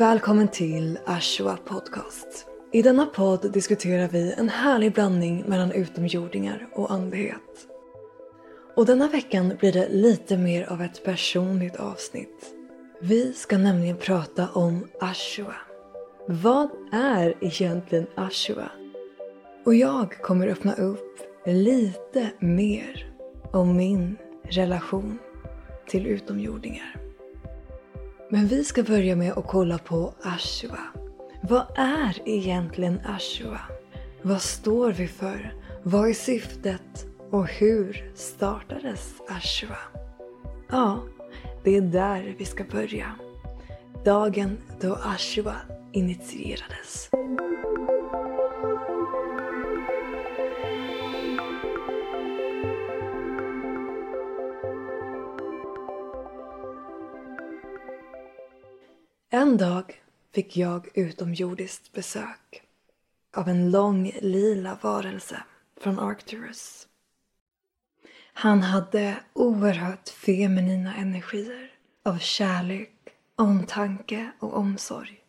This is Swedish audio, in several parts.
Välkommen till Ashwa Podcast. I denna podd diskuterar vi en härlig blandning mellan utomjordingar och andlighet. Och denna veckan blir det lite mer av ett personligt avsnitt. Vi ska nämligen prata om Ashwa. Vad är egentligen Ashwa? Och jag kommer öppna upp lite mer om min relation till utomjordingar. Men vi ska börja med att kolla på Ashua. Vad är egentligen Ashua? Vad står vi för? Vad är syftet? Och hur startades Ashua? Ja, det är där vi ska börja. Dagen då Ashua initierades. En dag fick jag utomjordiskt besök av en lång lila varelse från Arcturus. Han hade oerhört feminina energier av kärlek, omtanke och omsorg.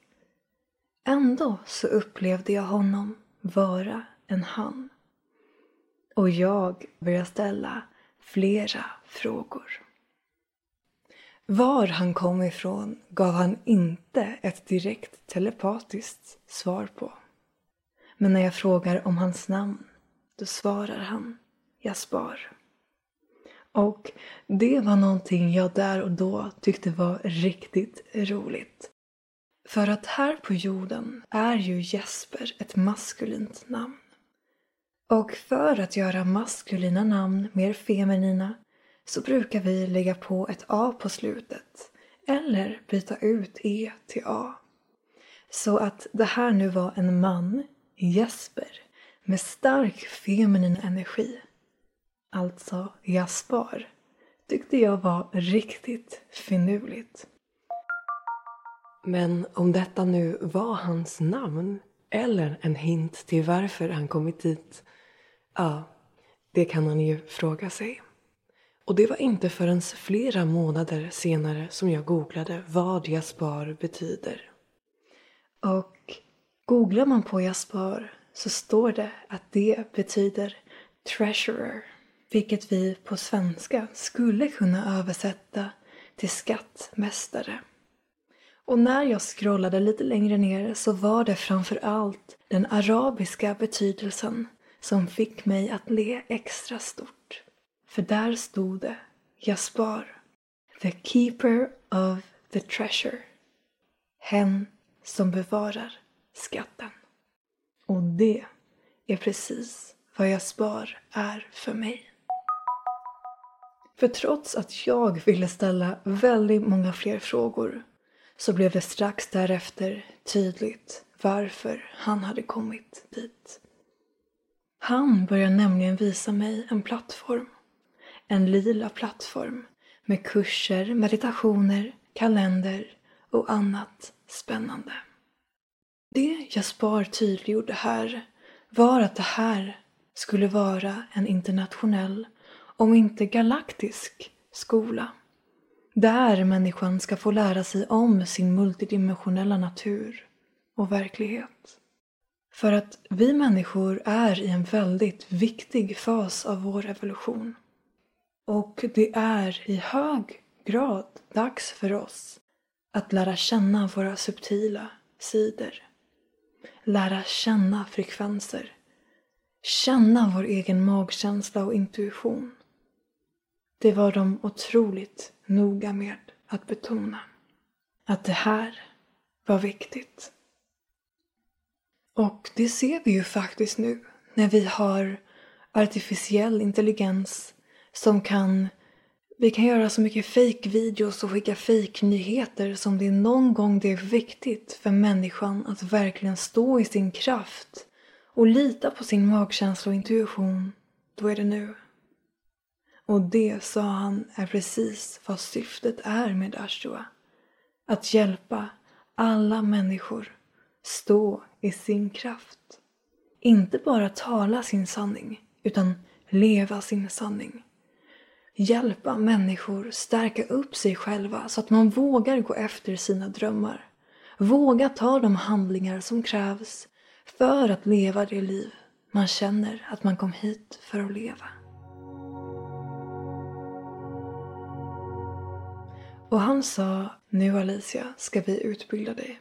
Ändå så upplevde jag honom vara en han. Och jag började ställa flera frågor. Var han kom ifrån gav han inte ett direkt telepatiskt svar på. Men när jag frågar om hans namn, då svarar han Jaspar. Och det var någonting jag där och då tyckte var riktigt roligt. För att här på jorden är ju Jesper ett maskulint namn. Och för att göra maskulina namn mer feminina så brukar vi lägga på ett A på slutet eller byta ut E till A. Så att det här nu var en man, Jesper, med stark feminin energi. Alltså Jaspar, tyckte jag var riktigt finurligt. Men om detta nu var hans namn eller en hint till varför han kommit dit, ja, det kan han ju fråga sig. Och det var inte förrän flera månader senare som jag googlade vad Jaspar betyder. Och googlar man på Jaspar så står det att det betyder treasurer. Vilket vi på svenska skulle kunna översätta till skattmästare. Och när jag scrollade lite längre ner så var det framför allt den arabiska betydelsen som fick mig att le extra stort. För där stod det Jaspar, the keeper of the treasure. Hen som bevarar skatten. Och det är precis vad Jaspar är för mig. För trots att jag ville ställa väldigt många fler frågor så blev det strax därefter tydligt varför han hade kommit dit. Han började nämligen visa mig en plattform en lila plattform med kurser, meditationer, kalender och annat spännande. Det Jaspar tydliggjorde här var att det här skulle vara en internationell, om inte galaktisk, skola. Där människan ska få lära sig om sin multidimensionella natur och verklighet. För att vi människor är i en väldigt viktig fas av vår evolution. Och det är i hög grad dags för oss att lära känna våra subtila sidor. Lära känna frekvenser. Känna vår egen magkänsla och intuition. Det var de otroligt noga med att betona. Att det här var viktigt. Och det ser vi ju faktiskt nu när vi har artificiell intelligens som kan vi kan göra så mycket fake-videos och skicka fake-nyheter som det är någon gång det är viktigt för människan att verkligen stå i sin kraft och lita på sin magkänsla och intuition, då är det nu. Och det, sa han, är precis vad syftet är med Ashua. Att hjälpa alla människor stå i sin kraft. Inte bara tala sin sanning, utan leva sin sanning hjälpa människor stärka upp sig själva så att man vågar gå efter sina drömmar. Våga ta de handlingar som krävs för att leva det liv man känner att man kom hit för att leva. Och han sa, nu Alicia ska vi utbilda dig.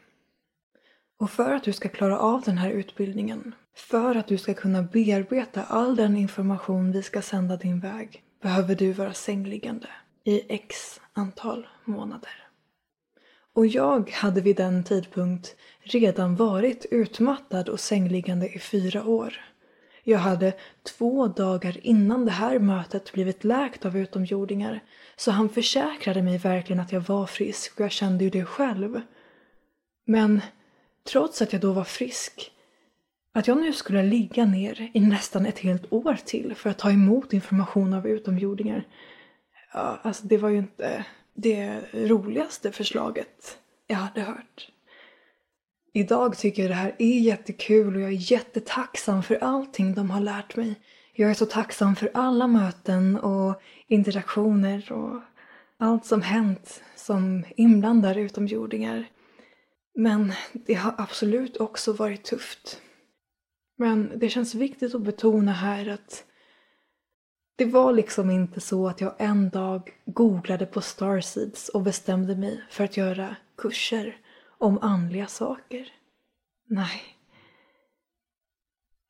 Och för att du ska klara av den här utbildningen, för att du ska kunna bearbeta all den information vi ska sända din väg, behöver du vara sängliggande i x antal månader. Och jag hade vid den tidpunkt redan varit utmattad och sängliggande i fyra år. Jag hade två dagar innan det här mötet blivit läkt av utomjordingar så han försäkrade mig verkligen att jag var frisk och jag kände ju det själv. Men trots att jag då var frisk, att jag nu skulle ligga ner i nästan ett helt år till för att ta emot information av utomjordingar. Ja, alltså det var ju inte det roligaste förslaget jag hade hört. Idag tycker jag det här är jättekul och jag är jättetacksam för allting de har lärt mig. Jag är så tacksam för alla möten och interaktioner och allt som hänt som inblandar utomjordingar. Men det har absolut också varit tufft. Men det känns viktigt att betona här att det var liksom inte så att jag en dag googlade på Starseeds och bestämde mig för att göra kurser om andliga saker. Nej.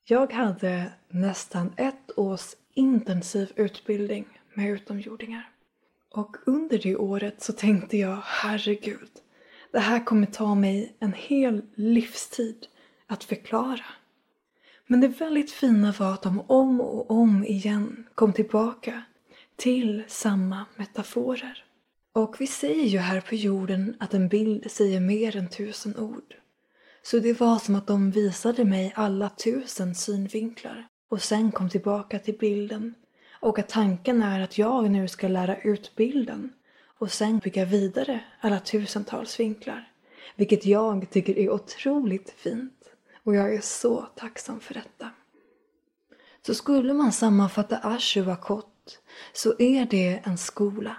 Jag hade nästan ett års intensiv utbildning med utomjordingar. Och under det året så tänkte jag, herregud, det här kommer ta mig en hel livstid att förklara. Men det väldigt fina var att de om och om igen kom tillbaka till samma metaforer. Och vi säger ju här på jorden att en bild säger mer än tusen ord. Så det var som att de visade mig alla tusen synvinklar och sen kom tillbaka till bilden. Och att tanken är att jag nu ska lära ut bilden och sen bygga vidare alla tusentals vinklar. Vilket jag tycker är otroligt fint. Och jag är så tacksam för detta. Så skulle man sammanfatta Ashua kort så är det en skola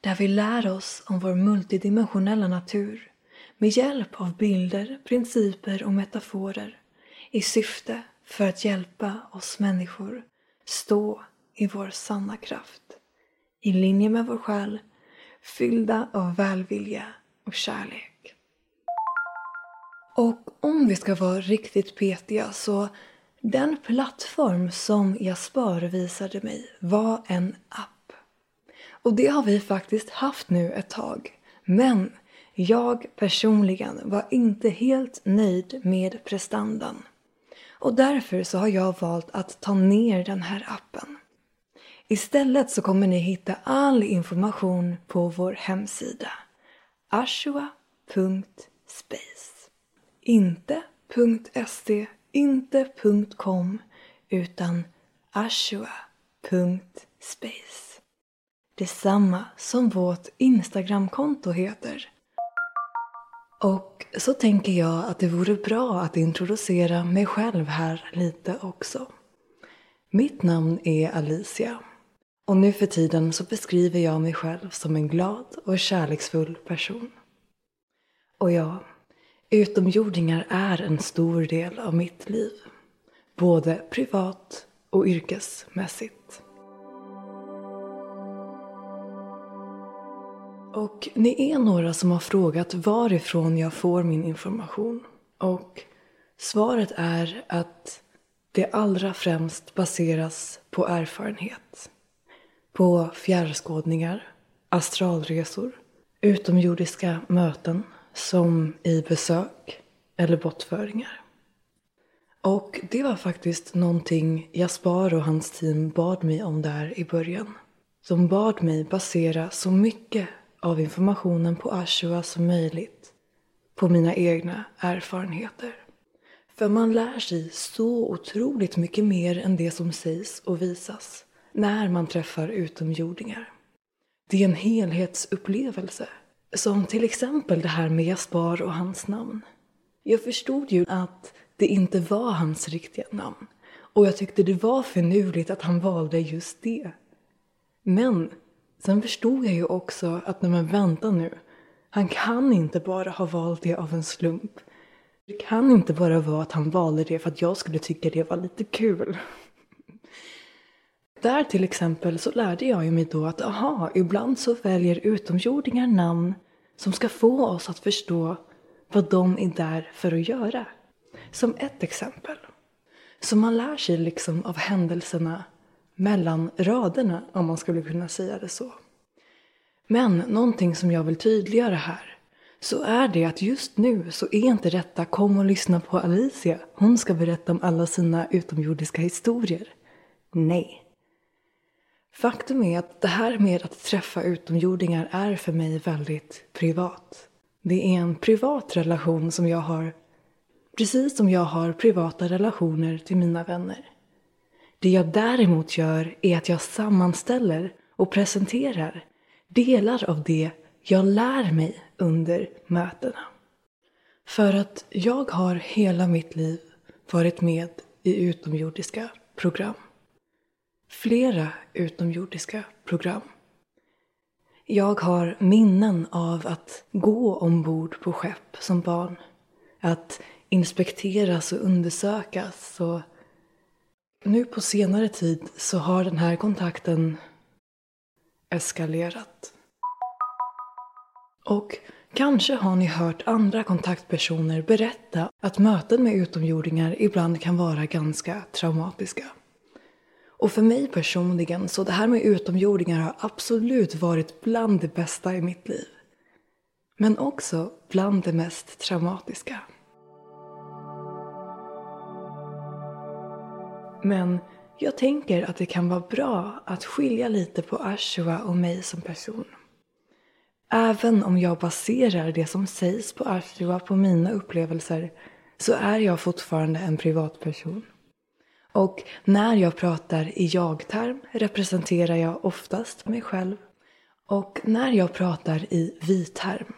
där vi lär oss om vår multidimensionella natur med hjälp av bilder, principer och metaforer i syfte för att hjälpa oss människor stå i vår sanna kraft, i linje med vår själ, fyllda av välvilja och kärlek. Och om vi ska vara riktigt petiga så den plattform som Jasper visade mig var en app. Och det har vi faktiskt haft nu ett tag. Men jag personligen var inte helt nöjd med prestandan. Och därför så har jag valt att ta ner den här appen. Istället så kommer ni hitta all information på vår hemsida ashua.space inte inte.com inte .com utan ashua.space. Detsamma som vårt Instagramkonto heter. Och så tänker jag att det vore bra att introducera mig själv här lite också. Mitt namn är Alicia. Och nu för tiden så beskriver jag mig själv som en glad och kärleksfull person. Och ja, Utomjordingar är en stor del av mitt liv. Både privat och yrkesmässigt. Och ni är några som har frågat varifrån jag får min information. Och svaret är att det allra främst baseras på erfarenhet. På fjärrskådningar, astralresor, utomjordiska möten som i besök eller bortföringar. Och det var faktiskt någonting Jaspar och hans team bad mig om där i början. De bad mig basera så mycket av informationen på Ashua som möjligt på mina egna erfarenheter. För man lär sig så otroligt mycket mer än det som sägs och visas när man träffar utomjordingar. Det är en helhetsupplevelse som till exempel det här med Jaspar och hans namn. Jag förstod ju att det inte var hans riktiga namn. Och jag tyckte det var finurligt att han valde just det. Men sen förstod jag ju också att när man väntar nu, Han kan inte bara ha valt det av en slump. Det kan inte bara vara att han valde det för att jag skulle tycka det var lite kul. Där till exempel så lärde jag mig då att aha, ibland så väljer utomjordingar namn som ska få oss att förstå vad de är där för att göra. Som ett exempel. Så man lär sig liksom av händelserna mellan raderna, om man skulle kunna säga det så. Men någonting som jag vill tydliggöra här så är det att just nu så är inte detta kom och lyssna på Alicia. Hon ska berätta om alla sina utomjordiska historier. Nej. Faktum är att det här med att träffa utomjordingar är för mig väldigt privat. Det är en privat relation som jag har precis som jag har privata relationer till mina vänner. Det jag däremot gör är att jag sammanställer och presenterar delar av det jag lär mig under mötena. För att jag har hela mitt liv varit med i utomjordiska program. Flera utomjordiska program. Jag har minnen av att gå ombord på skepp som barn. Att inspekteras och undersökas. Och nu på senare tid så har den här kontakten eskalerat. Och kanske har ni hört andra kontaktpersoner berätta att möten med utomjordingar ibland kan vara ganska traumatiska. Och för mig personligen, så det här med utomjordingar har absolut varit bland det bästa i mitt liv. Men också bland det mest traumatiska. Men jag tänker att det kan vara bra att skilja lite på Ashua och mig som person. Även om jag baserar det som sägs på Ashua på mina upplevelser så är jag fortfarande en privatperson. Och när jag pratar i jag-term representerar jag oftast mig själv. Och när jag pratar i vi-term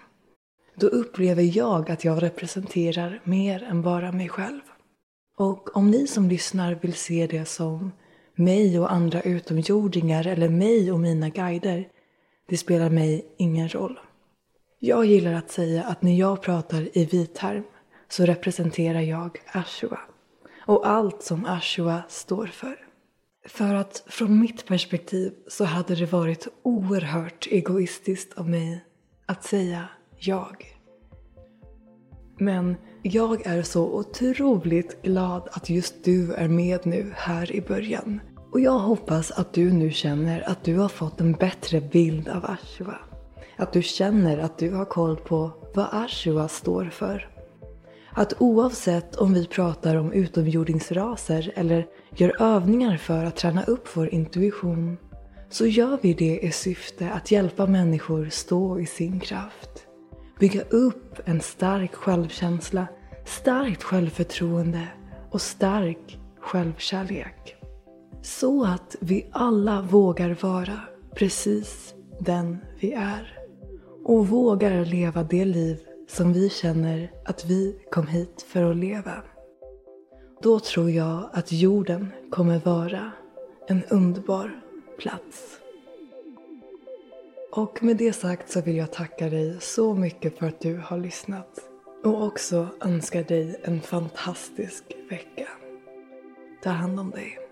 då upplever jag att jag representerar mer än bara mig själv. Och om ni som lyssnar vill se det som mig och andra utomjordingar eller mig och mina guider, det spelar mig ingen roll. Jag gillar att säga att när jag pratar i vi-term så representerar jag Ashua och allt som Ashua står för. För att från mitt perspektiv så hade det varit oerhört egoistiskt av mig att säga jag. Men jag är så otroligt glad att just du är med nu här i början. Och jag hoppas att du nu känner att du har fått en bättre bild av Ashua. Att du känner att du har koll på vad Ashua står för. Att oavsett om vi pratar om utomjordingsraser eller gör övningar för att träna upp vår intuition så gör vi det i syfte att hjälpa människor stå i sin kraft. Bygga upp en stark självkänsla, starkt självförtroende och stark självkärlek. Så att vi alla vågar vara precis den vi är. Och vågar leva det liv som vi känner att vi kom hit för att leva. Då tror jag att jorden kommer vara en underbar plats. Och med det sagt så vill jag tacka dig så mycket för att du har lyssnat. Och också önska dig en fantastisk vecka. Ta hand om dig.